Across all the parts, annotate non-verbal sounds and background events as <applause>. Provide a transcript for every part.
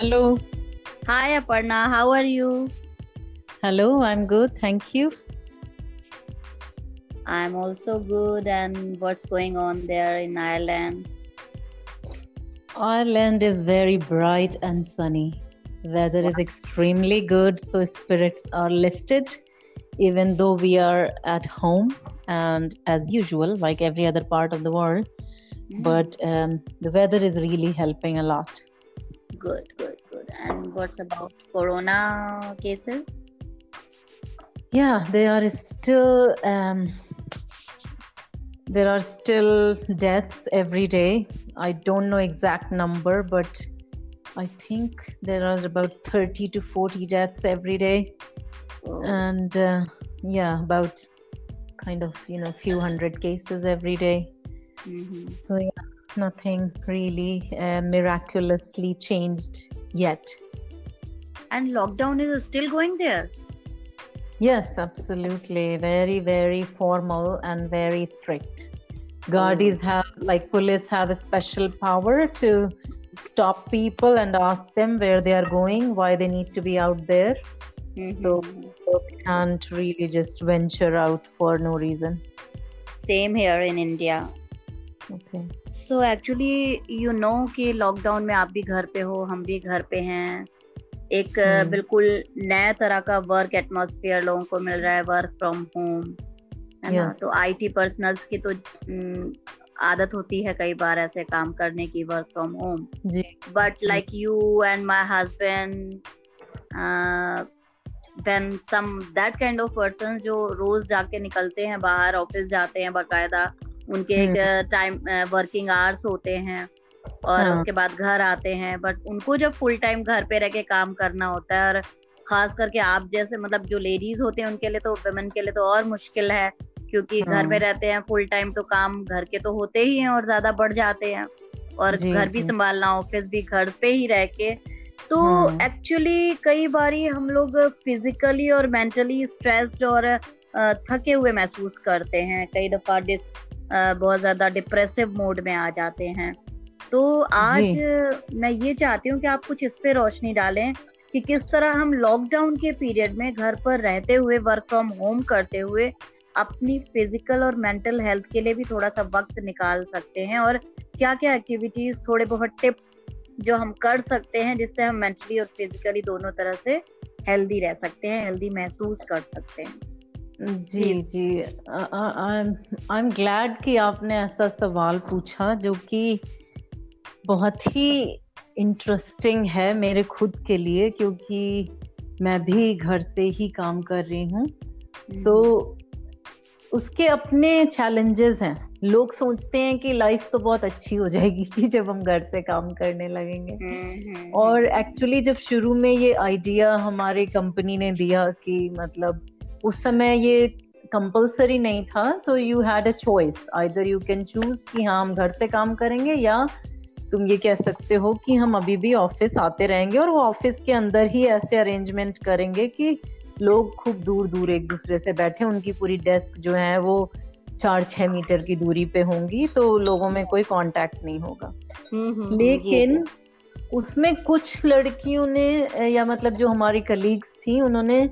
Hello. Hi, Aparna. How are you? Hello, I'm good. Thank you. I'm also good. And what's going on there in Ireland? Ireland is very bright and sunny. Weather is extremely good, so spirits are lifted, even though we are at home and as usual, like every other part of the world. Mhm. But um, the weather is really helping a lot. Good. And what's about corona cases? Yeah, there are still um, there are still deaths every day. I don't know exact number, but I think there are about 30 to 40 deaths every day, Oh, and uh, yeah, about kind of you know few hundred cases every day. mhm. So yeah, nothing really uh, miraculously changed yet. And lockdown is still going there. Yes, absolutely. Very, very formal and very strict. Guardies have, like police, have a special power to stop people and ask them where they are going, why they need to be out there. So Mhm. people can't really just venture out for no reason. Same here in India. So actually you know कि lockdown में आप भी घर पे हो हम भी घर पे हैं। एक हम्म। बिल्कुल नया तरह का वर्क एटमॉस्फेयर लोगों को मिल रहा है वर्क फ्रॉम होम है ना. तो आईटी पर्सनल्स की तो हम्म, आदत होती है कई बार ऐसे काम करने की work from home but like you and my my husband uh, then some that kind of person जो रोज जाके निकलते हैं बाहर ऑफ़िस जाते हैं बाकायदा उनके एक टाइम वर्किंग आवर्स होते हैं और हाँ। उसके बाद घर आते हैं बट उनको जब फुल टाइम घर पे रह के काम करना होता है और खास करके आप जैसे मतलब जो लेडीज़ होते हैं उनके लिए तो वुमेन के लिए तो और मुश्किल है क्योंकि घर हाँ। में रहते हैं फुल टाइम तो काम घर के तो होते ही हैं और ज़्यादा बढ़ जाते हैं और जी, घर जी. भी संभालना ऑफ़िस भी घर पे ही रह के तो हाँ। एक्चुअली कई बारी हम लोग फिजिकली और मेंटली स्ट्रेस्ड और थके हुए महसूस करते हैं कई दफ़ा डिस बहुत ज़्यादा डिप्रेसिव मोड में आ जाते हैं। तो आज मैं ये चाहती हूँ कि आप कुछ इस पे रोशनी डालें कि किस तरह हम लॉकडाउन के पीरियड में घर पर रहते हुए वर्क फ्रॉम होम करते हुए अपनी फ़िज़िकल और मेंटल हेल्थ के लिए भी थोड़ा सा वक्त निकाल सकते हैं और क्या क्या एक्टिविटीज़ थोड़े बहुत टिप्स जो हम कर सकते हैं जिससे हम मेंटली और फिजिकली दोनों तरह से हेल्दी रह सकते हैं हेल्दी महसूस कर सकते हैं। जी जी। आई एम ग्लैड कि आपने ऐसा सवाल पूछा जो कि बहुत ही इंटरेस्टिंग है मेरे खुद के लिए क्योंकि मैं भी घर से ही काम कर रही हूँ। तो उसके अपने चैलेंजेस हैं। लोग सोचते हैं कि लाइफ तो बहुत अच्छी हो जाएगी कि जब हम घर से काम करने लगेंगे। हम्म, और एक्चुअली जब शुरू में ये आइडिया हमारे कंपनी ने दिया कि मतलब उस समय ये कंपलसरी नहीं था तो you had a choice either you can choose कि हाँ हम घर से काम करेंगे या तुम ये कह सकते हो कि हम अभी भी ऑफ़िस आते रहेंगे और वो ऑफ़िस के अंदर ही ऐसे अरेंजमेंट करेंगे कि लोग खूब दूर दूर एक दूसरे से बैठे उनकी पूरी डेस्क जो है वो चार छह मीटर की दूरी पे होंगी तो लोगों में कोई कांटेक्ट नहीं होगा। हम्म, हम्म, लेकिन उसमें कुछ लड़कियों ने या मतलब जो हमारी कलीग्स थी उन्होंने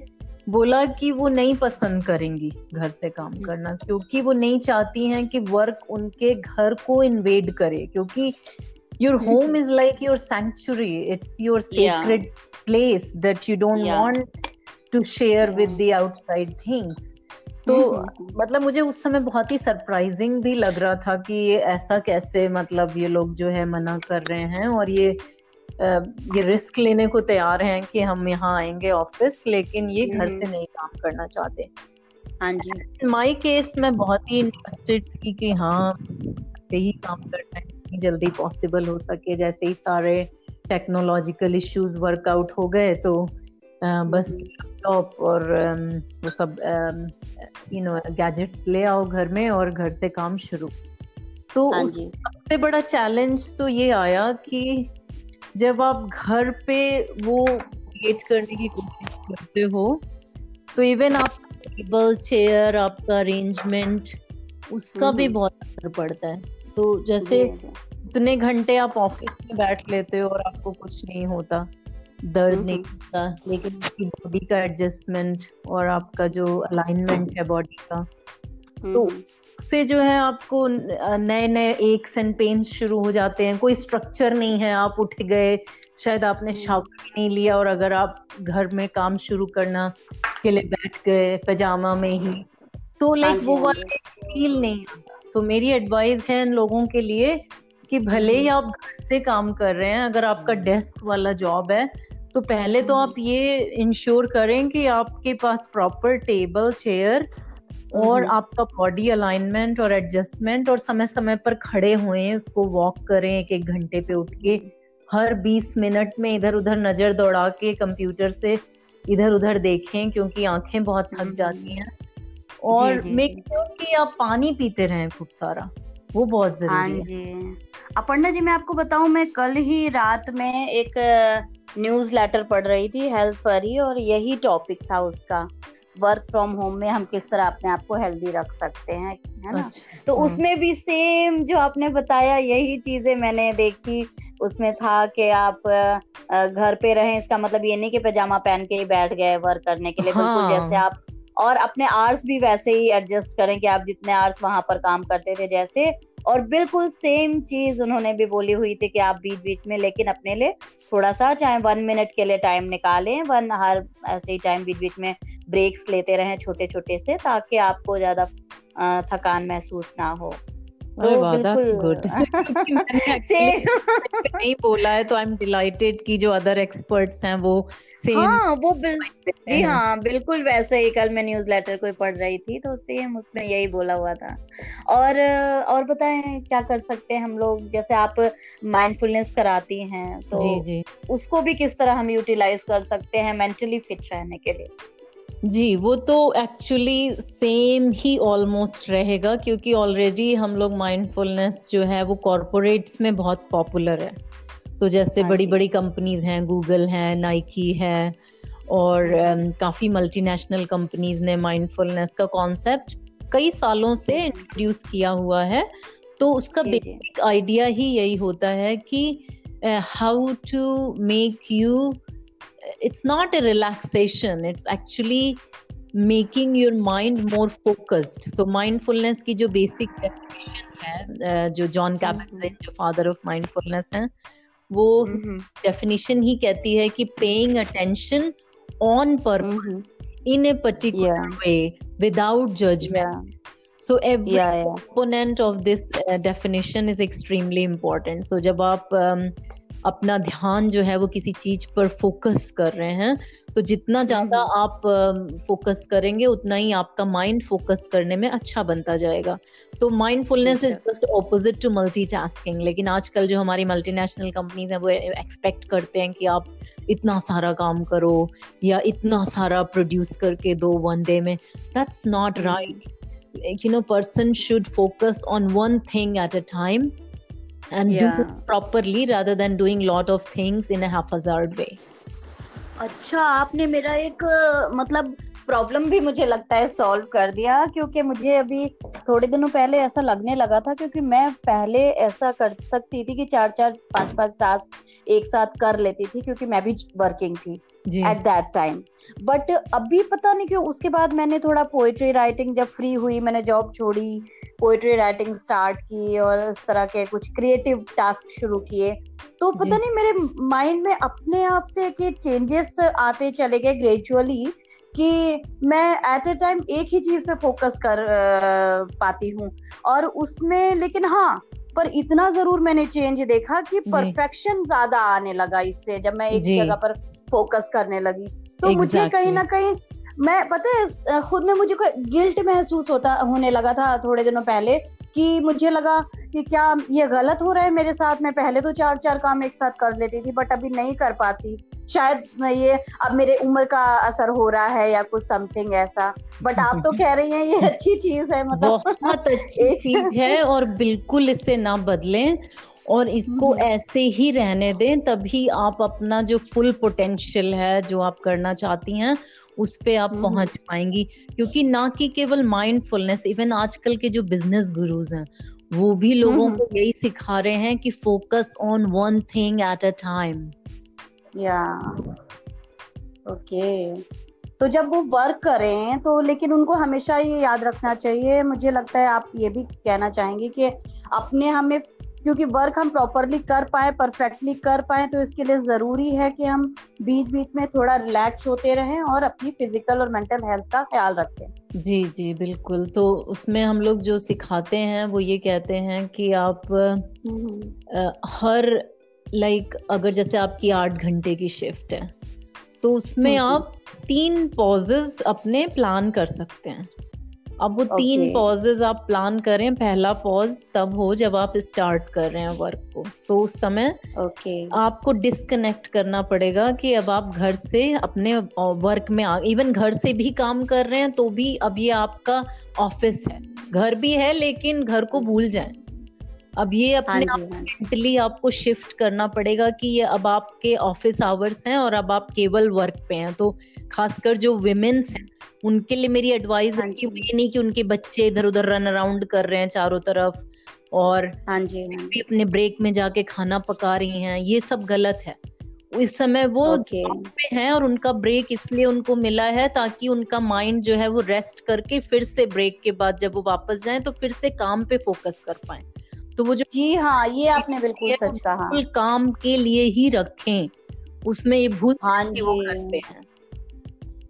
बोला कि वो नहीं पसंद करेंगी घर से काम हम्म। करना क्योंकि वो नहीं चाहती हैं कि वर्क उनके घर को इन्वेड करे क्योंकि your hmm. Home is like your sanctuary it's your Yeah. Place that you don't don't to share with the outside things तो हम्म, हम्म, मतलब मुझे उस समय बहुत ही सरप्राइजिंग भी लग रहा था कि ये ऐसा कैसे मतलब ये लोग जो है मना कर रहे हैं और ये ये रिस्क लेने को तैयार हैं कि हम यहाँ आएँगे ऑफ़िस लेकिन ये घर से हम्म। नहीं काम करना चाहते हाँ जी माई केस में बहुत ही इंटरेस्टेड थी कि हाँ से ही काम करना है जितनी जल्दी पॉसिबल हो सके जैसे ही सारे टेक्नोलॉजिकल इश्यूज़ वर्कआउट हो गए तो बस। लैपटॉप और वो सब यू नो गैजेट्स ले आओ घर में और घर से काम शुरू तो हाँ उस सबसे बड़ा चैलेंज तो ये आया कि जब आप घर पे वो क्रिएट करने की कोशिश करते हो तो इवन आपका टेबल चेयर आपका अरेंजमेंट उसका भी हम्म। बहुत असर पड़ता है तो जैसे। इतने घंटे आप ऑफ़िस में बैठ लेते हो और आपको कुछ नहीं होता दर्द नहीं होता लेकिन उसकी बॉडी का एडजस्टमेंट और आपका जो अलाइनमेंट है बॉडी का तो से जो है आपको नए नए एक्स एंड पेन्स शुरू हो जाते हैं कोई स्ट्रक्चर नहीं है आप उठ गए शायद आपने शावर हम्म। भी नहीं लिया और अगर आप घर में काम शुरू करना के लिए बैठ गए पजामा में ही तो लाइक हाँ वो हाँ वाला फील नहीं तो मेरी एडवाइस है इन लोगों के लिए कि भले ही हम्म। आप घर से काम कर रहे हैं अगर आपका डेस्क वाला जॉब है तो पहले तो आप हम्म। ये इंश्योर करें कि आपके पास प्रॉपर टेबल चेयर और आपका बॉडी अलाइनमेंट और एडजस्टमेंट और समय समय पर खड़े हुए उसको वॉक करें एक एक घंटे पे उठ के हर 20 मिनट में इधर उधर नज़र दौड़ा के कंप्यूटर से इधर उधर देखें क्योंकि आँखें बहुत थक जाती हैं। और मेक श्योर कि आप पानी पीते रहें खूब सारा वो बहुत ज़रूरी हाँ। है अपर्णा जी मैं आपको बताऊँ मैं कल ही रात में एक न्यूज़ लेटर पढ़ रही थी हेल्थ पर ही और यही टॉपिक था उसका। वर्क फ्रॉम होम में हम किस तरह अपने आप को हेल्दी रख सकते हैं है ना अच्छा, तो हाँ। उसमें भी सेम जो आपने बताया यही चीज़ें मैंने देखी उसमें था कि आप घर पे रहें इसका मतलब ये नहीं कि पैजामा पहन के ही बैठ गए वर्क करने के लिए हाँ. बिल्कुल जैसे आप और अपने आर्स भी वैसे ही एडजस्ट करें कि आप जितने आर्स वहाँ पर काम करते थे जैसे और बिल्कुल सेम चीज़ उन्होंने भी बोली हुई थी कि आप बीच बीच में, लेकिन अपने लिए थोड़ा सा चाहे वन मिनट के लिए टाइम निकालें वन हर ऐसे ही टाइम बीच बीच में ब्रेक्स लेते रहें छोटे छोटे से, ताकि आपको ज़्यादा थकान महसूस ना हो। गुड <laughs> <laughs> नहीं बोला है तो आई एम डिलाइटेड कि जो अदर एक्सपर्ट्स हैं वो सेम हाँ वो जी हाँ। बिल्कुल वैसे ही कल मैं न्यूज़ लेटर कोई पढ़ रही थी तो सेम उसमें यही बोला हुआ था। और और बताएँ क्या कर सकते हैं हम लोग? जैसे आप माइंडफुलनेस कराती हैं तो जी जी। उसको भी किस तरह हम यूटिलाइज कर सकते हैं मेंटली फिट रहने के लिए? जी वो तो एक्चुअली सेम ही ऑलमोस्ट रहेगा क्योंकि ऑलरेडी हम लोग माइंडफुलनेस जो है वो कॉरपोरेट्स में बहुत पॉपुलर है। तो जैसे हाँ बड़ी बड़ी कंपनीज़ हैं गूगल है नाइकी है और um, काफ़ी मल्टीनेशनल कंपनीज़ ने माइंडफुलनेस का कॉन्सेप्ट कई सालों से इंट्रोड्यूस किया हुआ है। तो उसका बेसिक आइडिया ही यही होता है कि how to make you it's not a relaxation it's actually making your mind more focused so mindfulness की जो basic definition है जो जॉन कैबेट्सन जो फादर ऑफ़ माइंडफुलनेस हैं वो डेफिनेशन ही कहती है कि paying attention on purpose in a particular yeah. way without judgment yeah. so every yeah, yeah. component of this uh, definition is extremely important so जब आप um, अपना ध्यान जो है वो किसी चीज़ पर फोकस कर रहे हैं। तो जितना ज़्यादा हम्म। आप फोकस करेंगे उतना ही आपका माइंड फोकस करने में अच्छा बनता जाएगा। तो mindfulness is just opposite to multitasking लेकिन आजकल जो हमारी मल्टीनेशनल कंपनीज़ हैं वो एक्सपेक्ट करते हैं कि आप इतना सारा काम करो या इतना सारा प्रोड्यूस करके दो वन डे में। That's not right you know person should focus on one thing at a time and yeah. do it properly rather than doing lot of things in a haphazard way. अच्छा आपने मेरा एक मतलब problem भी मुझे लगता है सॉल्व कर दिया क्योंकि मुझे अभी थोड़े दिनों पहले ऐसा लगने लगा था क्योंकि मैं पहले ऐसा कर सकती थी कि चार चार पाँच पाँच टास्क एक साथ कर लेती थी क्योंकि मैं भी वर्किंग थी एट दैट टाइम बट अभी पता नहीं क्यों उसके बाद मैंने थोड़ा पोएट्री राइटिंग जब फ्री हुई मैंने जॉब छोड़ी पोएट्री राइटिंग स्टार्ट की और इस तरह के कुछ क्रिएटिव टास्क शुरू किए। तो पता नहीं मेरे माइंड में अपने आप से के चेंजेस आते चले गए ग्रेजुअली कि मैं एट ए टाइम एक ही चीज़ पे फोकस कर पाती हूँ। और उसमें लेकिन हाँ पर इतना ज़रूर मैंने चेंज देखा कि परफेक्शन ज़्यादा आने लगा इससे जब मैं एक जगह पर फोकस करने लगी। तो exactly. मुझे कहीं ना कहीं मैं पता है खुद में मुझे कोई गिल्ट महसूस होता होने लगा था थोड़े दिनों पहले कि मुझे लगा कि क्या ये गलत हो रहा है मेरे साथ। मैं पहले तो चार चार काम एक साथ कर लेती थी बट अभी नहीं कर पाती। शायद ये अब मेरे उम्र का असर हो रहा है या कुछ समथिंग ऐसा। बट आप तो कह रही हैं ये <laughs> अच्छी चीज़ है मतलब। बहुत अच्छी <laughs> चीज़ है और बिल्कुल इससे ना बदलें और इसको हम्म। ऐसे ही रहने दें तभी आप अपना जो फुल पोटेंशियल है जो आप करना चाहती हैं उस पे आप हम्म। पहुँच पाएँगी। क्योंकि ना कि केवल माइंडफुलनेस इवन आजकल के जो बिज़नेस गुरुज हैं वो भी लोगों हम्म। को यही सिखा रहे हैं कि focus on one thing at a time या। ओके। तो जब वो वर्क करें तो लेकिन उनको हमेशा ये याद रखना चाहिए। मुझे लगता है आप ये भी कहना चाहेंगे कि अपने हमें क्योंकि वर्क हम प्रॉपरली कर पाए परफेक्टली कर पाए तो इसके लिए ज़रूरी है कि हम बीच बीच में थोड़ा रिलैक्स होते रहें और अपनी फ़िज़िकल और मेंटल हेल्थ का ख्याल रखें। जी जी बिल्कुल। तो उसमें हम लोग जो सिखाते हैं वो ये कहते हैं कि आप आ, हर लाइक अगर जैसे आपकी आठ घंटे की शिफ्ट है तो उसमें आप तीन पॉजेज अपने प्लान कर सकते हैं। अब वो okay. तीन पॉजेज आप प्लान करें पहला पॉज तब हो जब आप स्टार्ट कर रहे हैं वर्क को तो उस समय okay. आपको डिस्कनेक्ट करना पड़ेगा कि अब आप घर से अपने वर्क में आ इवन घर से भी काम कर रहे हैं तो भी अब ये आपका ऑफ़िस है घर भी है लेकिन घर को भूल जाएँ अब ये अपने हाँ आप मेंटली हाँ आपको शिफ्ट करना पड़ेगा कि ये अब आपके ऑफ़िस आवर्स हैं और अब आप केवल वर्क पे हैं। तो खासकर जो विमेन्स हैं उनके लिए मेरी एडवाइस हाँ है कि ये नहीं कि उनके बच्चे इधर उधर रन अराउंड कर रहे हैं चारों तरफ़ और हाँ जी हाँ। भी अपने ब्रेक में जाके खाना पका रही हैं ये सब गलत है। इस समय वो okay. पे हैं और उनका ब्रेक इसलिए उनको मिला है ताकि उनका माइंड जो है वो रेस्ट करके फिर से ब्रेक के बाद जब वो वापस जाएँ तो फिर से काम पे फोकस कर पाए। तो वो जो जी हाँ ये आपने बिल्कुल सच कहा। काम के लिए ही रखें। उसमें ये भूत हाँ वो करते हैं।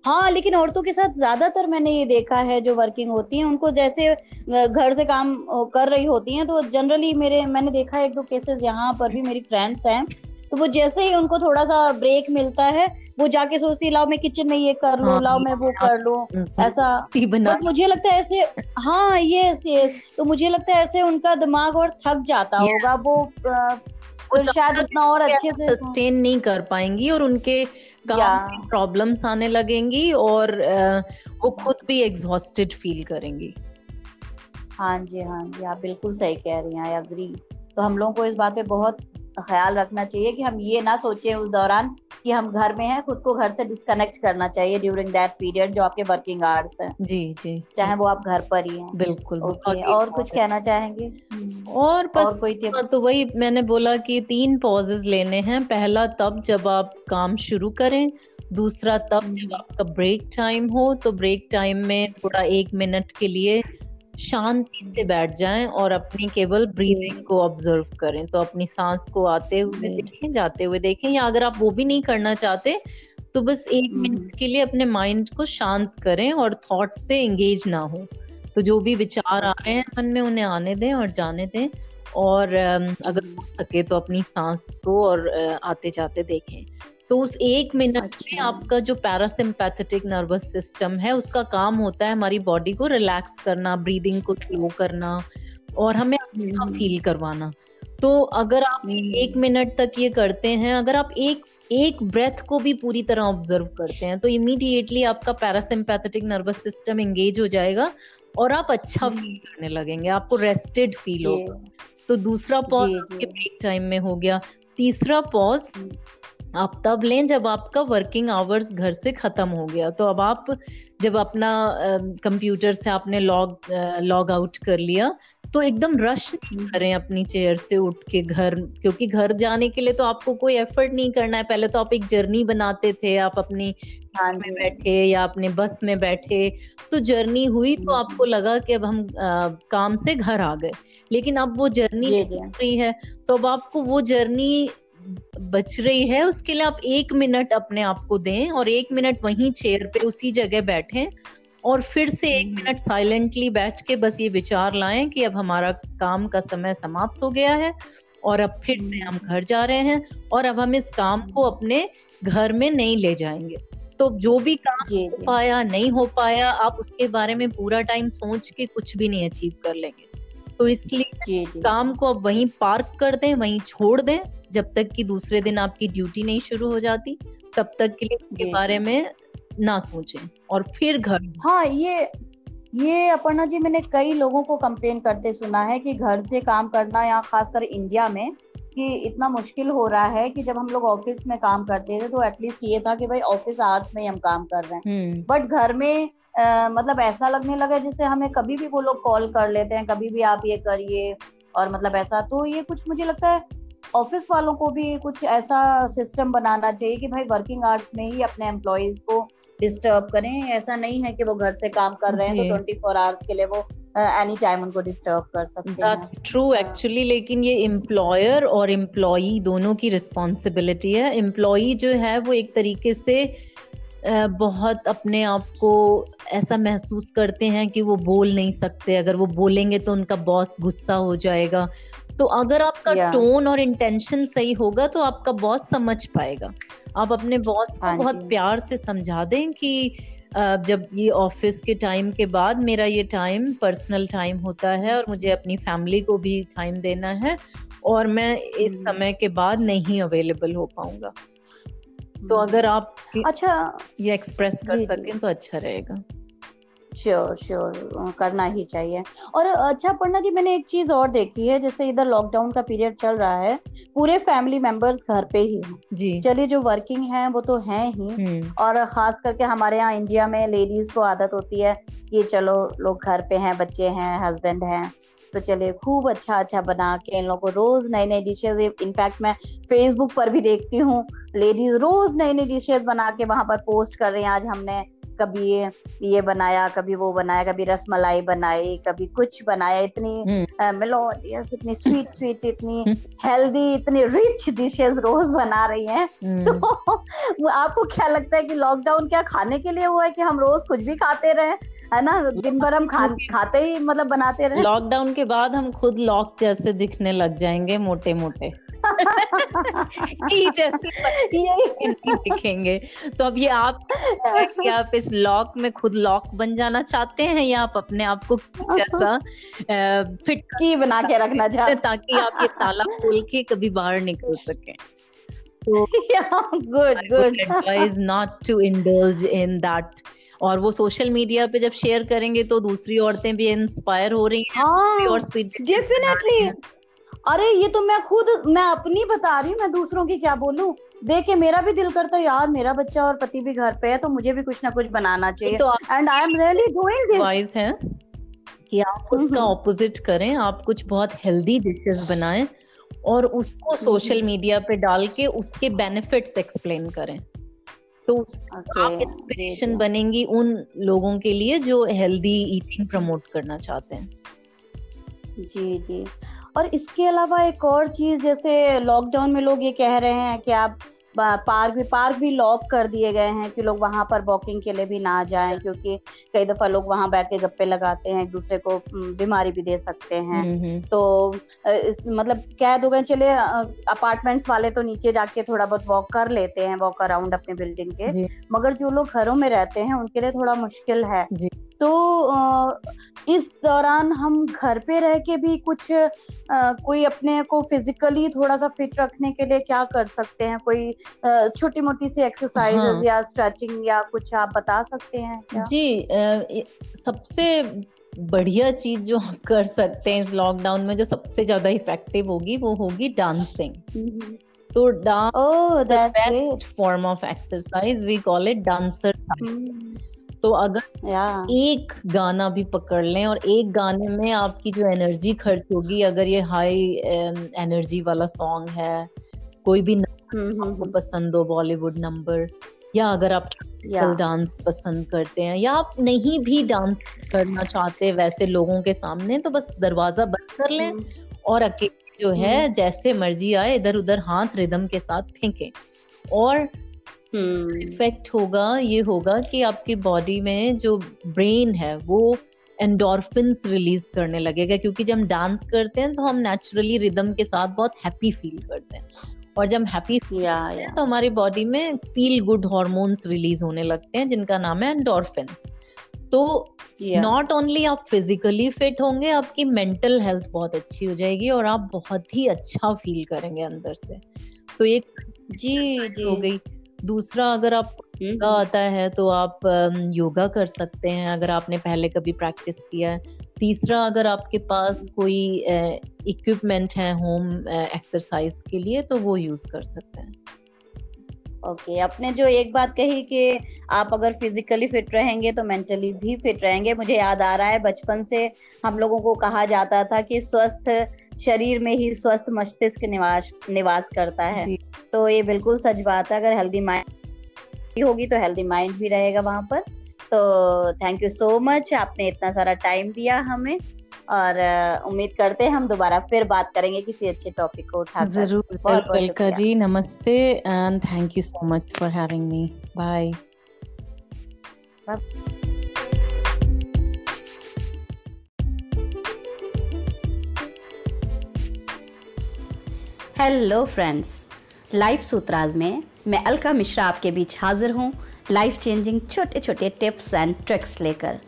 हाँ लेकिन औरतों के साथ ज़्यादातर मैंने ये देखा है जो वर्किंग होती हैं उनको जैसे घर से काम कर रही होती हैं तो जनरली मेरे मैंने देखा है एक दो केसेस यहाँ पर भी मेरी फ्रेंड्स हैं तो वो जैसे ही उनको थोड़ा सा ब्रेक मिलता है वो जाके सोचती लाओ मैं किचन में ये कर लूँ हाँ, लाओ मैं वो कर लूँ। ऐसा। बट मुझे लगता है ऐसे हाँ ये तो मुझे लगता है ऐसे उनका दिमाग और थक जाता होगा वो शायद उतना और अच्छे से सस्टेन नहीं कर पाएँगी और उनके प्रॉब्लम्स आने लगेंगी और वो खुद भी एग्जॉस्टेड फील करेंगी। हाँ जी हाँ जी आप बिल्कुल सही कह रही हैं आई अग्री तो हम लोगों को इस बात पे बहुत ख्याल रखना चाहिए कि हम ये ना सोचें उस दौरान कि हम घर में हैं खुद को घर से डिस्कनेक्ट करना चाहिए ड्यूरिंग दैट पीरियड जो आपके वर्किंग आवर्स हैं। जी जी। चाहे वो आप घर पर ही हैं। बिल्कुल ओके और कुछ कहना चाहेंगे? और बस और कोई टिप्स हाँ, तो वही मैंने बोला कि तीन पॉजेज लेने हैं। पहला तब जब आप काम शुरू करें। दूसरा तब जब हम्म। आपका ब्रेक टाइम हो तो ब्रेक टाइम में थोड़ा एक मिनट के लिए शांति से बैठ जाएँ और अपनी केवल ब्रीदिंग को ऑब्ज़र्व करें। तो अपनी सांस को आते हुए देखें जाते हुए देखें या अगर आप वो भी नहीं करना चाहते तो बस एक मिनट हम्म। के लिए अपने माइंड को शांत करें और थॉट से एंगेज ना हो। तो जो भी विचार आ रहे हैं मन में उन्हें आने दें और जाने दें और अगर हो सके तो अपनी सांस को और आते जाते देखें। तो उस एक मिनट अच्छा। में आपका जो पैरासिम्पैथेटिक नर्वस सिस्टम है उसका काम होता है हमारी बॉडी को रिलैक्स करना ब्रीदिंग को स्लो करना और हमें अच्छा फील हम्म। करवाना तो अगर आप हम्म। एक मिनट तक ये करते हैं अगर आप एक एक ब्रेथ को भी पूरी तरह ऑब्ज़र्व करते हैं तो इमीडिएटली आपका पैरासिम्पैथेटिक नर्वस सिस्टम एंगेज हो जाएगा और आप अच्छा फील हम्म। करने लगेंगे आपको रेस्टेड फील होगा तो दूसरा पॉज आपके ब्रेक टाइम में हो गया तीसरा पॉज आप तब लें जब आपका वर्किंग आवर्स घर से खत्म हो गया। तो अब आप जब अपना कंप्यूटर से आपने लॉग लॉग आउट कर लिया तो एकदम रश नहीं करें अपनी चेयर से उठ के घर क्योंकि घर जाने के लिए तो आपको कोई एफर्ट नहीं करना है। पहले तो आप एक जर्नी बनाते थे आप अपनी कार में बैठे या अपने बस में बैठे तो जर्नी हुई तो हम्म। आपको लगा कि अब हम आ, काम से घर आ गए। लेकिन अब वो जर्नी फ्री है तो अब आपको वो जर्नी बच रही है उसके लिए आप एक मिनट अपने आप को दें और एक मिनट वहीं चेयर पे उसी जगह बैठें और फिर से एक मिनट साइलेंटली बैठ के बस ये विचार लाएँ कि अब हमारा काम का समय समाप्त हो गया है और अब फिर से हम घर जा रहे हैं और अब हम इस काम को अपने घर में नहीं ले जाएँगे। तो जो भी काम हो पाया नहीं हो पाया आप उसके बारे में पूरा टाइम सोच के कुछ भी नहीं अचीव कर लेंगे। तो इसलिए काम को अब वहीं पार्क कर दें वहीं छोड़ दें जब तक कि दूसरे दिन आपकी ड्यूटी नहीं शुरू हो जाती तब तक के लिए उसके बारे में ना सोचें और फिर घर हाँ ये ये अपर्णा जी मैंने कई लोगों को कंप्लेन करते सुना है कि घर से काम करना यहाँ खासकर इंडिया में कि इतना मुश्किल हो रहा है कि जब हम लोग ऑफ़िस में काम करते थे तो एटलीस्ट ये था कि भाई ऑफ़िस आवर्स में ही हम काम कर रहे हैं। But hmm. घर में आ, मतलब ऐसा लगने लगा जैसे हमें कभी भी वो लोग कॉल कर लेते हैं कभी भी आप ये करिए और मतलब ऐसा तो ये कुछ मुझे लगता है ऑफ़िस वालों को भी कुछ ऐसा सिस्टम बनाना चाहिए कि भाई वर्किंग आवर्स में ही अपने एम्प्लॉयज़ को डिस्टर्ब करें। ऐसा नहीं है कि वो घर से काम कर रहे हैं तो ट्वेंटी फोर आवर्स के लिए वो एनी uh, टाइम उनको डिस्टर्ब कर सकते हैं। दैट्स ट्रू एक्चुअली लेकिन ये एम्प्लॉयर और एम्प्लॉई दोनों की रिस्पॉन्सिबिलिटी है। एम्प्लॉई जो है वो एक तरीके से बहुत अपने आप को ऐसा महसूस करते हैं कि वो बोल नहीं सकते। अगर वो बोलेंगे तो उनका बॉस गुस्सा हो जाएगा। तो अगर आपका yeah. टोन और इंटेंशन सही होगा तो आपका बॉस समझ पाएगा आप अपने बॉस को हाँ बहुत प्यार से समझा दें कि जब ये ऑफ़िस के टाइम के बाद मेरा ये टाइम पर्सनल टाइम होता है और मुझे अपनी फैमिली को भी टाइम देना है और मैं इस हम्म। समय के बाद नहीं अवेलेबल हो पाऊँगा तो हम्म। अगर आप अच्छा ये एक्सप्रेस कर सकें तो अच्छा रहेगा श्योर श्योर करना ही चाहिए। और अच्छा पढ़ना जी मैंने एक चीज़ और देखी है जैसे इधर लॉकडाउन का पीरियड चल रहा है पूरे फैमिली मेंबर्स घर पे ही हैं। जी। चलिए जो वर्किंग है वो तो हैं ही। हम्म। और खास करके हमारे यहाँ इंडिया में लेडीज़ को आदत होती है कि चलो लोग घर पे हैं बच्चे हैं हस्बैंड हैं। तो चलिए खूब अच्छा अच्छा बना के इन लोगों को रोज नई नई डिशेज इनफैक्ट मैं फेसबुक पर भी देखती हूँ लेडीज़ रोज नई नई डिशेज बना के वहाँ पर पोस्ट कर रही हैं। आज हमने कभी ये ये बनाया कभी वो बनाया कभी रस मलाई बनाई कभी कुछ बनाया इतनी मेलोडियस हम्म। इतनी स्वीट स्वीट इतनी हेल्दी हम्म। इतनी रिच डिशेस रोज बना रही हैं हम्म। <laughs> तो आपको क्या लगता है कि लॉकडाउन क्या खाने के लिए हुआ है कि हम रोज कुछ भी खाते रहे है ना दिन भर हम खा, खाते ही मतलब बनाते रहे लॉकडाउन के बाद हम खुद लॉक जैसे दिखने लग जाएँगे मोटे मोटे <laughs> दिखेंगे। तो अब ये आप कि आप इस लॉक में खुद लॉक बन जाना चाहते हैं या आप अपने आप को कैसा फिट की बना के रखना चाहते हैं ताकि आप ये ताला खोल के कभी बाहर निकल सके। Good good advice not to indulge in that और वो सोशल मीडिया पे जब शेयर करेंगे तो दूसरी औरतें भी इंस्पायर हो रही हैं हाँ, और स्वीट डेफिनेटली अरे ये तो मैं खुद मैं अपनी बता रही हूँ मैं दूसरों की क्या बोलूँ? देख के मेरा भी दिल करता है यार मेरा बच्चा और पति भी घर पे है तो मुझे भी कुछ ना कुछ बनाना चाहिए। And I am really doing this है कि आप उसका ऑपोजिट करें आप कुछ बहुत हेल्दी डिशेस बनाएँ और उसको सोशल मीडिया पे डाल के उसके बेनिफिट्स एक्सप्लेन करें। तो okay, आप इंस्पिरेशन बनेंगी उन लोगों के लिए जो हेल्दी ईटिंग प्रमोट करना चाहते हैं। जी जी। और इसके अलावा एक और चीज़ जैसे लॉकडाउन में लोग ये कह रहे हैं कि आप पार्क भी पार्क भी लॉक कर दिए गए हैं कि लोग वहाँ पर वॉकिंग के लिए भी ना जाएँ क्योंकि कई दफ़ा लोग वहाँ बैठ के गप्पे लगाते हैं एक दूसरे को बीमारी भी दे सकते हैं। हम्म, हम्म। तो इस मतलब कैद हो गए चले अपार्टमेंट्स वाले तो नीचे जाके थोड़ा बहुत वॉक कर लेते हैं वॉक अराउंड अपने बिल्डिंग के मगर जो लोग घरों में रहते हैं उनके लिए थोड़ा मुश्किल है। तो इस दौरान हम घर पे रह के भी कुछ कोई अपने को फिजिकली थोड़ा सा फिट रखने के लिए क्या कर सकते हैं कोई छोटी मोटी सी एक्सरसाइज हाँ. या स्ट्रेचिंग या कुछ आप बता सकते हैं क्या? जी सबसे बढ़िया चीज़ जो हम कर सकते हैं इस लॉकडाउन में जो सबसे ज़्यादा इफ़ेक्टिव होगी वो होगी डांसिंग। तो dance best form of exercise we call it dancer तो अगर एक गाना भी पकड़ लें और एक गाने में आपकी जो एनर्जी खर्च होगी अगर ये हाई एनर्जी वाला सॉन्ग है कोई भी हम्म, हम्म, आपको हम्म। पसंद हो बॉलीवुड नंबर या अगर आप डांस पसंद करते हैं या आप नहीं भी डांस करना चाहते वैसे लोगों के सामने तो बस दरवाज़ा बंद कर लें और अकेले जो है जैसे मर्ज़ी आए इधर उधर हाथ रिदम के साथ फेंकें। और इफ़ेक्ट हम्म। होगा ये होगा कि आपकी बॉडी में जो ब्रेन है वो एंडोर्फिन्स रिलीज़ करने लगेगा। क्योंकि जब हम डांस करते हैं तो हम नेचुरली रिदम के साथ बहुत हैप्पी फील करते हैं। और जब हैप्पी फील करते हैं तो हमारी बॉडी में फील गुड हॉर्मोन्स रिलीज़ होने लगते हैं जिनका नाम है एंडोर्फिन्स तो नॉट ओनली आप फिजिकली फिट होंगे आपकी मेंटल हेल्थ बहुत अच्छी हो जाएगी और आप बहुत ही अच्छा फील करेंगे अंदर से। तो एक जी, जी हो गई। दूसरा अगर आप योगा हम्म, हम्म। आता है तो आप योगा कर सकते हैं अगर आपने पहले कभी प्रैक्टिस किया है। तीसरा अगर आपके पास कोई इक्विपमेंट है होम एक्सरसाइज के लिए तो वो यूज़ कर सकते हैं। ओके okay, आपने जो एक बात कही कि आप अगर फिजिकली फिट रहेंगे तो मेंटली भी फिट रहेंगे। मुझे याद आ रहा है बचपन से हम लोगों को कहा जाता था कि स्वस्थ शरीर में ही स्वस्थ मस्तिष्क निवास निवास करता है। तो ये बिल्कुल सच बात है अगर हेल्दी माइंड होगी तो हेल्दी माइंड भी रहेगा वहाँ पर। तो थैंक यू सो मच आपने इतना सारा टाइम दिया हमें और उम्मीद करते हैं हम दोबारा फिर बात करेंगे किसी अच्छे टॉपिक को उठा ज़रूर जी नमस्ते and thank you so much for having me bye hello friends life Sutras में मैं अलका मिश्रा आपके बीच हाजिर हूँ लाइफ चेंजिंग छोटे छोटे टिप्स एंड ट्रिक्स लेकर।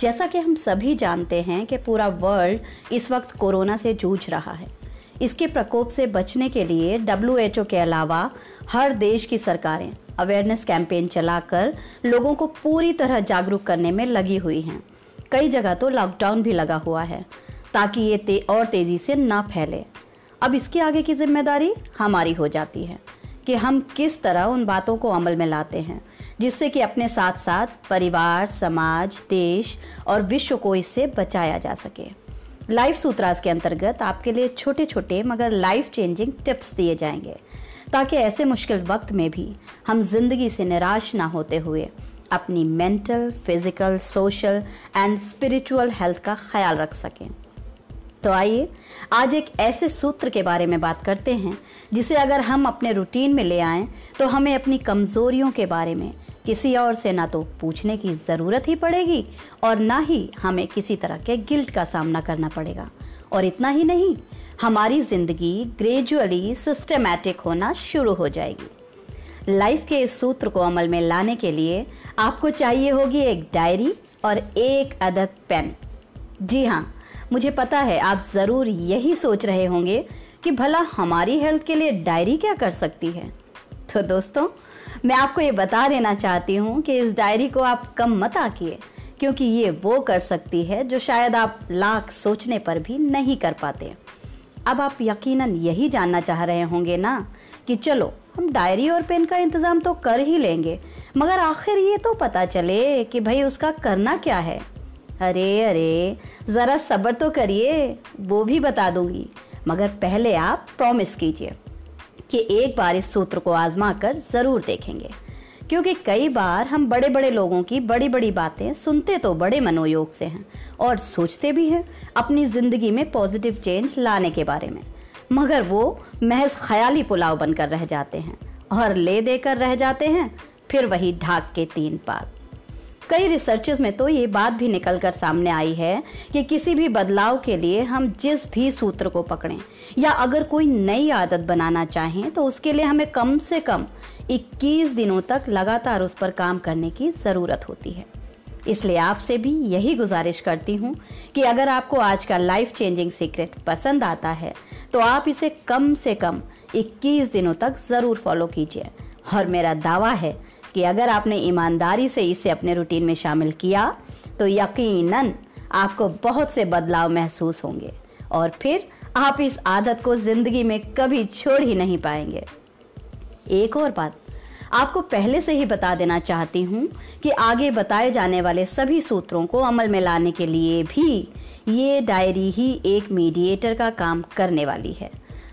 जैसा कि हम सभी जानते हैं कि पूरा वर्ल्ड इस वक्त कोरोना से जूझ रहा है। इसके प्रकोप से बचने के लिए डब्ल्यूएचओ के अलावा हर देश की सरकारें अवेयरनेस कैंपेन चलाकर लोगों को पूरी तरह जागरूक करने में लगी हुई हैं। कई जगह तो लॉकडाउन भी लगा हुआ है, ताकि ये ते, और तेज़ी से ना फैले। अब इसके आगे की ज़िम्मेदारी हमारी हो जाती है कि हम किस तरह उन बातों को अमल में लाते हैं, जिससे कि अपने साथ साथ परिवार, समाज, देश और विश्व को इससे बचाया जा सके। लाइफ सूत्रास के अंतर्गत आपके लिए छोटे छोटे मगर लाइफ चेंजिंग टिप्स दिए जाएँगे, ताकि ऐसे मुश्किल वक्त में भी हम ज़िंदगी से निराश ना होते हुए अपनी mental physical social and spiritual health का ख्याल रख सकें। तो आइए, आज एक ऐसे सूत्र के बारे में बात करते हैं, जिसे अगर हम अपने रूटीन में ले आएँ तो हमें अपनी कमजोरियों के बारे में किसी और से ना तो पूछने की ज़रूरत ही पड़ेगी, और ना ही हमें किसी तरह के गिल्ट का सामना करना पड़ेगा। और इतना ही नहीं, हमारी ज़िंदगी ग्रेजुअली सिस्टमैटिक होना शुरू हो जाएगी। लाइफ के इस सूत्र को अमल में लाने के लिए आपको चाहिए होगी एक डायरी और एक अदद पेन। जी हाँ मुझे पता है, आप ज़रूर यही सोच रहे होंगे कि भला हमारी हेल्थ के लिए डायरी क्या कर सकती है। तो दोस्तों, मैं आपको ये बता देना चाहती हूँ कि इस डायरी को आप कम मत आकिए, क्योंकि ये वो कर सकती है जो शायद आप लाख सोचने पर भी नहीं कर पाते। अब आप यकीनन यही जानना चाह रहे होंगे ना कि चलो, हम डायरी और पेन का इंतज़ाम तो कर ही लेंगे, मगर आखिर ये तो पता चले कि भाई उसका करना क्या है। अरे अरे, ज़रा सब्र तो करिए, वो भी बता दूँगी। मगर पहले आप प्रॉमिस कीजिए कि एक बार इस सूत्र को आजमा कर ज़रूर देखेंगे। क्योंकि कई बार हम बड़े बड़े लोगों की बड़ी बड़ी बातें सुनते तो बड़े मनोयोग से हैं और सोचते भी हैं अपनी ज़िंदगी में पॉजिटिव चेंज लाने के बारे में। मगर वो महज ख्याली पुलाव बनकर रह जाते हैं और ले देकर रह जाते हैं, फिर वही ढाक के तीन पात। कई रिसर्चेस में तो ये बात भी निकल कर सामने आई है कि किसी भी बदलाव के लिए हम जिस भी सूत्र को पकड़ें, या अगर कोई नई आदत बनाना चाहें तो उसके लिए हमें कम से कम 21 दिनों तक लगातार उस पर काम करने की ज़रूरत होती है। इसलिए आपसे भी यही गुजारिश करती हूँ कि अगर आपको आज का लाइफ चेंजिंग सीक्रेट पसंद आता है तो आप इसे कम से कम 21 दिनों तक ज़रूर फॉलो कीजिए। और मेरा दावा है कि अगर आपने ईमानदारी से इसे अपने रूटीन में शामिल किया तो यकीनन आपको बहुत से बदलाव महसूस होंगे। और फिर आप इस आदत को ज़िंदगी में कभी छोड़ ही नहीं पाएँगे। एक और बात, आपको पहले से ही बता देना चाहती हूँ कि आगे बताए जाने वाले सभी सूत्रों को अमल में लाने के लिए भी ये डायरी ही एक मीडिएटर का काम करने वाली है।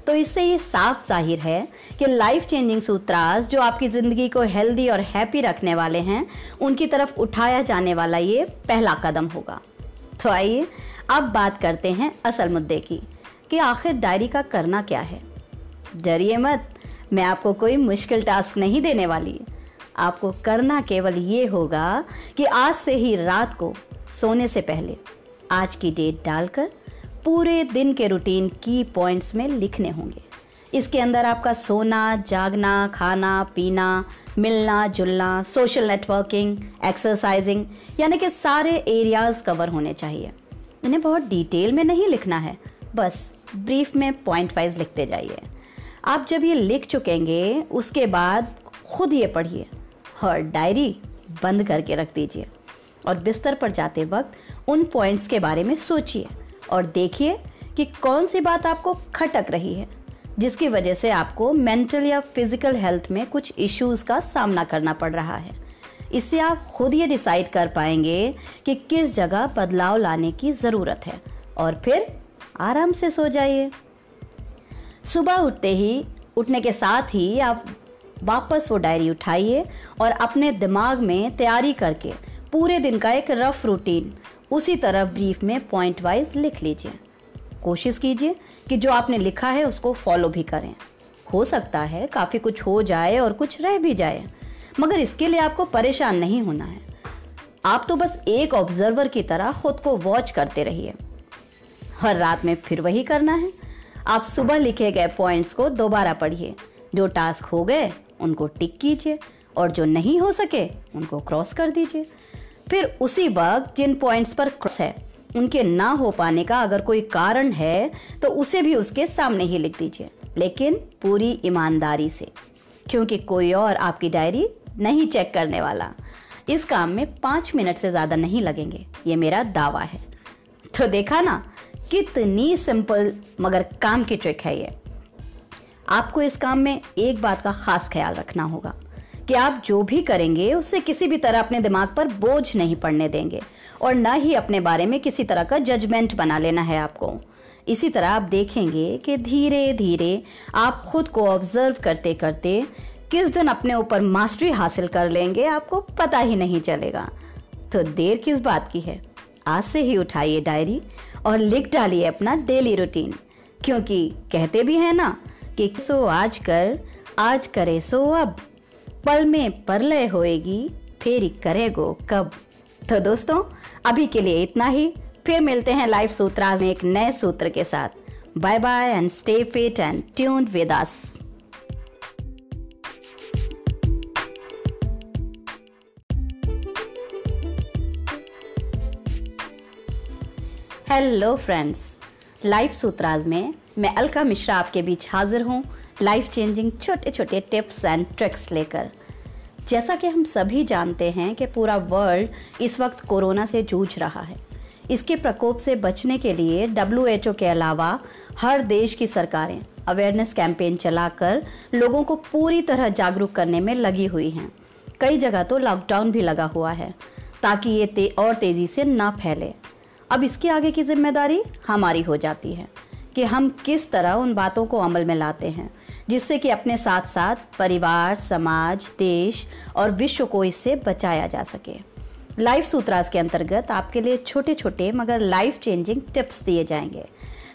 तो इससे ये साफ़ ज़ाहिर है कि लाइफ चेंजिंग सूत्रास जो आपकी ज़िंदगी को हेल्दी और हैप्पी रखने वाले हैं, उनकी तरफ़ उठाया जाने वाला ये पहला कदम होगा। तो आइए अब बात करते हैं असल मुद्दे की कि आखिर डायरी का करना क्या है। डरिए मत, मैं आपको कोई मुश्किल टास्क नहीं देने वाली। आपको करना केवल ये होगा कि आज से ही रात को सोने से पहले आज की डेट डालकर पूरे दिन के रूटीन की पॉइंट्स में लिखने होंगे। इसके अंदर आपका सोना, जागना, खाना, पीना, मिलना, जुलना सोशल नेटवर्किंग एक्सरसाइजिंग यानी कि सारे एरियाज़ कवर होने चाहिए। इन्हें बहुत डिटेल में नहीं लिखना है, बस ब्रीफ में पॉइंट वाइज लिखते जाइए। आप जब ये लिख चुकेंगे, उसके बाद खुद ये पढ़िए और डायरी बंद करके रख दीजिए और बिस्तर पर जाते वक्त उन पॉइंट्स के बारे में सोचिए। और देखिए कि कौन सी बात आपको खटक रही है, जिसकी वजह से आपको मेंटल या फ़िज़िकल हेल्थ में कुछ इश्यूज़ का सामना करना पड़ रहा है। इससे आप खुद ये डिसाइड कर पाएँगे कि किस जगह बदलाव लाने की ज़रूरत है। और फिर आराम से सो जाइए। सुबह उठते ही, उठने के साथ ही आप वापस वो डायरी उठाइए और अपने दिमाग में तैयारी करके पूरे दिन का एक रफ रूटीन उसी तरह ब्रीफ में पॉइंट वाइज लिख लीजिए। कोशिश कीजिए कि जो आपने लिखा है उसको फॉलो भी करें। हो सकता है काफ़ी कुछ हो जाए और कुछ रह भी जाए, मगर इसके लिए आपको परेशान नहीं होना है। आप तो बस एक ऑब्जर्वर की तरह खुद को वॉच करते रहिए। हर रात में फिर वही करना है। आप सुबह लिखे गए पॉइंट्स को दोबारा पढ़िए। जो टास्क हो गए, उनको टिक कीजिए और जो नहीं हो सके, उनको क्रॉस कर दीजिए। फिर उसी वक्त जिन पॉइंट्स पर क्रॉस है, उनके ना हो पाने का अगर कोई कारण है तो उसे भी उसके सामने ही लिख दीजिए। लेकिन पूरी ईमानदारी से, क्योंकि कोई और आपकी डायरी नहीं चेक करने वाला। इस काम में पाँच मिनट से ज़्यादा नहीं लगेंगे। ये मेरा दावा है। तो देखा ना, कितनी सिंपल मगर काम की ट्रिक है ये। आपको इस काम में एक बात का खास ख्याल रखना होगा। कि आप जो भी करेंगे, उससे किसी भी तरह अपने दिमाग पर बोझ नहीं पड़ने देंगे और न ही अपने बारे में किसी तरह का जजमेंट बना लेना है आपको। इसी तरह आप देखेंगे कि धीरे धीरे आप खुद को ऑब्ज़र्व करते करते किस दिन अपने ऊपर मास्टरी हासिल कर लेंगे, आपको पता ही नहीं चलेगा। तो देर किस बात की है? आज से ही उठाइए डायरी और लिख डालिए अपना डेली रूटीन क्योंकि कहते भी हैं ना कि सो आज कर, आज करे सो अब। पल में परलय होएगी, फेरी करेगो कब। तो दोस्तों, अभी के लिए इतना ही। फिर मिलते हैं लाइव सूत्रा में एक नए सूत्र के साथ। Bye bye and stay fit and tune with us hello friends life Sutras में मैं अलका मिश्रा आपके बीच हाजिर हूँ। लाइफ चेंजिंग छोटे छोटे टिप्स एंड ट्रिक्स लेकर। जैसा कि हम सभी जानते हैं कि पूरा वर्ल्ड इस वक्त कोरोना से जूझ रहा है। इसके प्रकोप से बचने के लिए डब्ल्यू के अलावा हर देश की सरकारें अवेयरनेस कैंपेन चलाकर लोगों को पूरी तरह जागरूक करने में लगी हुई हैं। कई जगह तो लॉकडाउन भी लगा हुआ है, ताकि ये ते, और तेज़ी से ना फैले। अब इसके आगे की ज़िम्मेदारी हमारी हो जाती है कि हम किस तरह उन बातों को अमल में लाते हैं जिससे कि अपने साथ साथ परिवार, समाज, देश और विश्व को इससे बचाया जा सके। लाइफ सूत्रास के अंतर्गत आपके लिए छोटे छोटे मगर लाइफ चेंजिंग टिप्स दिए जाएँगे,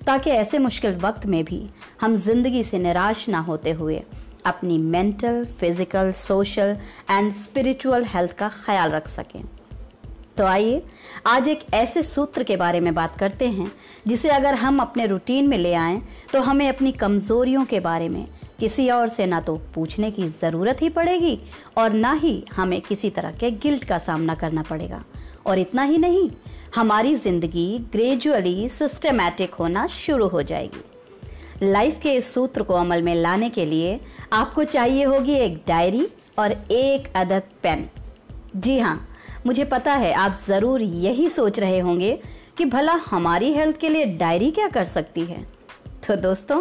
ताकि ऐसे मुश्किल वक्त में भी हम ज़िंदगी से निराश ना होते हुए अपनी mental physical social and spiritual health का ख्याल रख सकें। तो आइए, आज एक ऐसे सूत्र के बारे में बात करते हैं, जिसे अगर हम अपने रूटीन में ले आए तो हमें अपनी कमजोरियों के बारे में किसी और से ना तो पूछने की ज़रूरत ही पड़ेगी और ना ही हमें किसी तरह के गिल्ट का सामना करना पड़ेगा। और इतना ही नहीं, हमारी ज़िंदगी ग्रेजुअली सिस्टमैटिक होना शुरू हो जाएगी। लाइफ के इस सूत्र को अमल में लाने के लिए आपको चाहिए होगी एक डायरी और एक अदद पेन। जी हाँ मुझे पता है आप ज़रूर यही सोच रहे होंगे कि भला हमारी हेल्थ के लिए डायरी क्या कर सकती है। तो दोस्तों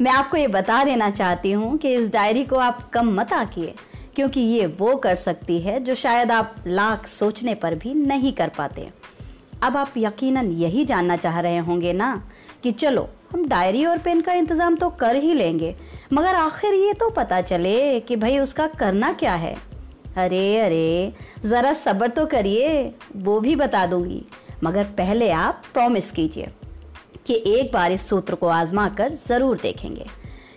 मैं आपको ये बता देना चाहती हूँ कि इस डायरी को आप कम मत आकिए, क्योंकि ये वो कर सकती है जो शायद आप लाख सोचने पर भी नहीं कर पाते। अब आप यकीनन यही जानना चाह रहे होंगे ना कि चलो, हम डायरी और पेन का इंतज़ाम तो कर ही लेंगे, मगर आखिर ये तो पता चले कि भाई उसका करना क्या है। अरे अरे, ज़रा सब्र तो करिए, वो भी बता दूँगी, मगर पहले आप प्रॉमिस कीजिए। कि एक बार इस सूत्र को आजमा कर ज़रूर देखेंगे।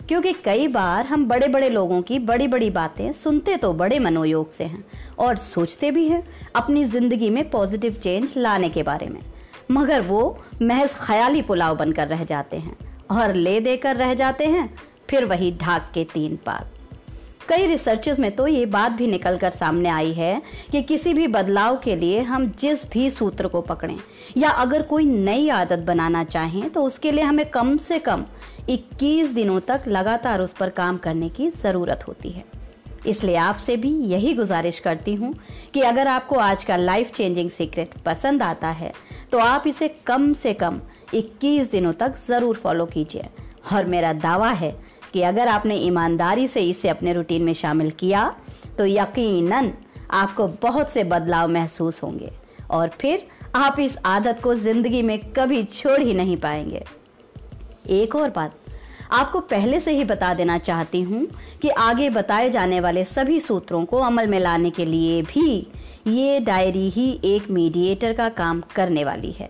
क्योंकि कई बार हम बड़े बड़े लोगों की बड़ी बड़ी बातें सुनते तो बड़े मनोयोग से हैं और सोचते भी हैं अपनी ज़िंदगी में पॉजिटिव चेंज लाने के बारे में। मगर वो महज ख्याली पुलाव बनकर रह जाते हैं और ले देकर रह जाते हैं, फिर वही ढाक के तीन पात। कई रिसर्चेस में तो ये बात भी निकल कर सामने आई है कि किसी भी बदलाव के लिए हम जिस भी सूत्र को पकड़ें, या अगर कोई नई आदत बनाना चाहें तो उसके लिए हमें कम से कम 21 दिनों तक लगातार उस पर काम करने की ज़रूरत होती है। इसलिए आपसे भी यही गुजारिश करती हूँ कि अगर आपको आज का लाइफ चेंजिंग सीक्रेट पसंद आता है तो आप इसे कम से कम 21 दिनों तक ज़रूर फॉलो कीजिए। और मेरा दावा है कि अगर आपने ईमानदारी से इसे अपने रूटीन में शामिल किया तो यकीनन आपको बहुत से बदलाव महसूस होंगे। और फिर आप इस आदत को ज़िंदगी में कभी छोड़ ही नहीं पाएँगे। एक और बात, आपको पहले से ही बता देना चाहती हूँ कि आगे बताए जाने वाले सभी सूत्रों को अमल में लाने के लिए भी ये डायरी ही एक मीडिएटर का काम करने वाली है।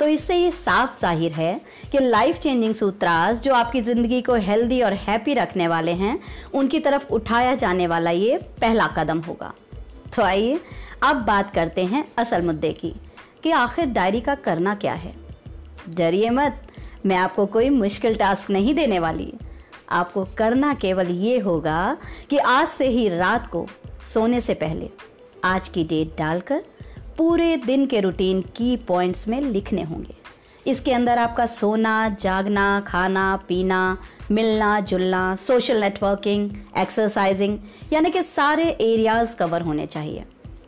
तो इससे ये साफ़ ज़ाहिर है कि लाइफ चेंजिंग सूत्रास जो आपकी ज़िंदगी को हेल्दी और हैप्पी रखने वाले हैं, उनकी तरफ़ उठाया जाने वाला ये पहला कदम होगा। तो आइए अब बात करते हैं असल मुद्दे की कि आखिर डायरी का करना क्या है। डरिए मत, मैं आपको कोई मुश्किल टास्क नहीं देने वाली। आपको करना केवल ये होगा कि आज से ही रात को सोने से पहले आज की डेट डालकर पूरे दिन के रूटीन की पॉइंट्स में लिखने होंगे। इसके अंदर आपका सोना, जागना, खाना, पीना, मिलना, जुलना सोशल नेटवर्किंग एक्सरसाइजिंग यानी कि सारे एरियाज़ कवर होने चाहिए।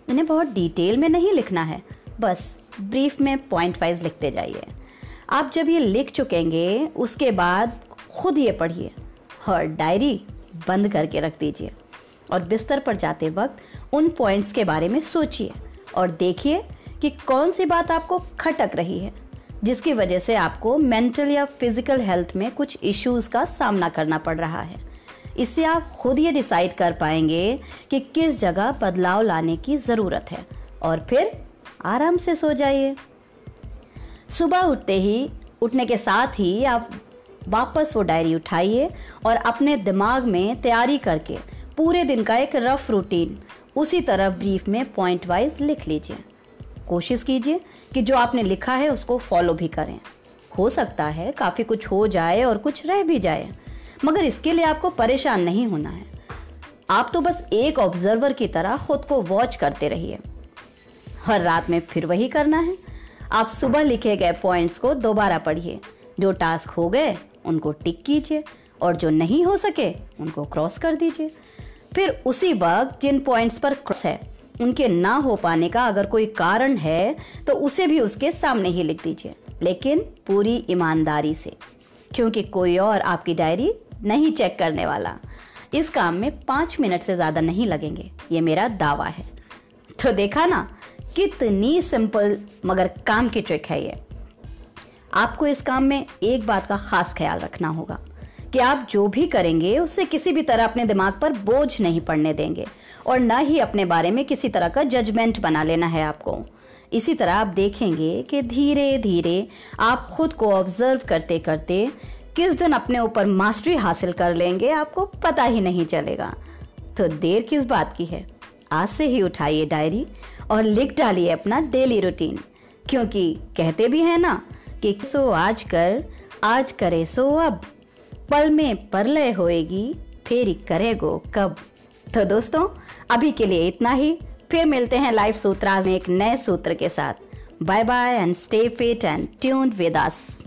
इन्हें बहुत डिटेल में नहीं लिखना है, बस ब्रीफ में पॉइंट वाइज लिखते जाइए। आप जब ये लिख चुकेंगे, उसके बाद खुद ये पढ़िए और डायरी बंद करके रख दीजिए और बिस्तर पर जाते वक्त उन पॉइंट्स के बारे में सोचिए। और देखिए कि कौन सी बात आपको खटक रही है, जिसकी वजह से आपको मेंटल या फ़िज़िकल हेल्थ में कुछ इश्यूज़ का सामना करना पड़ रहा है। इससे आप खुद ये डिसाइड कर पाएँगे कि किस जगह बदलाव लाने की ज़रूरत है। और फिर आराम से सो जाइए। सुबह उठते ही, उठने के साथ ही आप वापस वो डायरी उठाइए और अपने दिमाग में तैयारी करके पूरे दिन का एक रफ रूटीन उसी तरह ब्रीफ में पॉइंट वाइज लिख लीजिए। कोशिश कीजिए कि जो आपने लिखा है उसको फॉलो भी करें। हो सकता है काफ़ी कुछ हो जाए और कुछ रह भी जाए, मगर इसके लिए आपको परेशान नहीं होना है। आप तो बस एक ऑब्जर्वर की तरह खुद को वॉच करते रहिए। हर रात में फिर वही करना है। आप सुबह लिखे गए पॉइंट्स को दोबारा पढ़िए। जो टास्क हो गए, उनको टिक कीजिए और जो नहीं हो सके, उनको क्रॉस कर दीजिए। फिर उसी वक्त जिन पॉइंट्स पर क्रॉस है, उनके ना हो पाने का अगर कोई कारण है तो उसे भी उसके सामने ही लिख दीजिए। लेकिन पूरी ईमानदारी से, क्योंकि कोई और आपकी डायरी नहीं चेक करने वाला। इस काम में पाँच मिनट से ज़्यादा नहीं लगेंगे। ये मेरा दावा है। तो देखा ना, कितनी सिंपल मगर काम की ट्रिक है ये। आपको इस काम में एक बात का खास ख्याल रखना होगा। कि आप जो भी करेंगे उससे किसी भी तरह अपने दिमाग पर बोझ नहीं पड़ने देंगे और न ही अपने बारे में किसी तरह का जजमेंट बना लेना है आपको। इसी तरह आप देखेंगे कि धीरे धीरे आप खुद को ऑब्ज़र्व करते करते किस दिन अपने ऊपर मास्टरी हासिल कर लेंगे, आपको पता ही नहीं चलेगा। तो देर किस बात की है? आज से ही उठाइए डायरी और लिख डालिए अपना डेली रूटीन क्योंकि कहते भी हैं ना कि सो आज कर, आज करे सो अब। पल में परलय होएगी, फेरी करेगो कब? तो दोस्तों, अभी के लिए इतना ही। फिर मिलते हैं लाइव सूत्राज में एक नए सूत्र के साथ। Bye bye and stay fit and tuned with us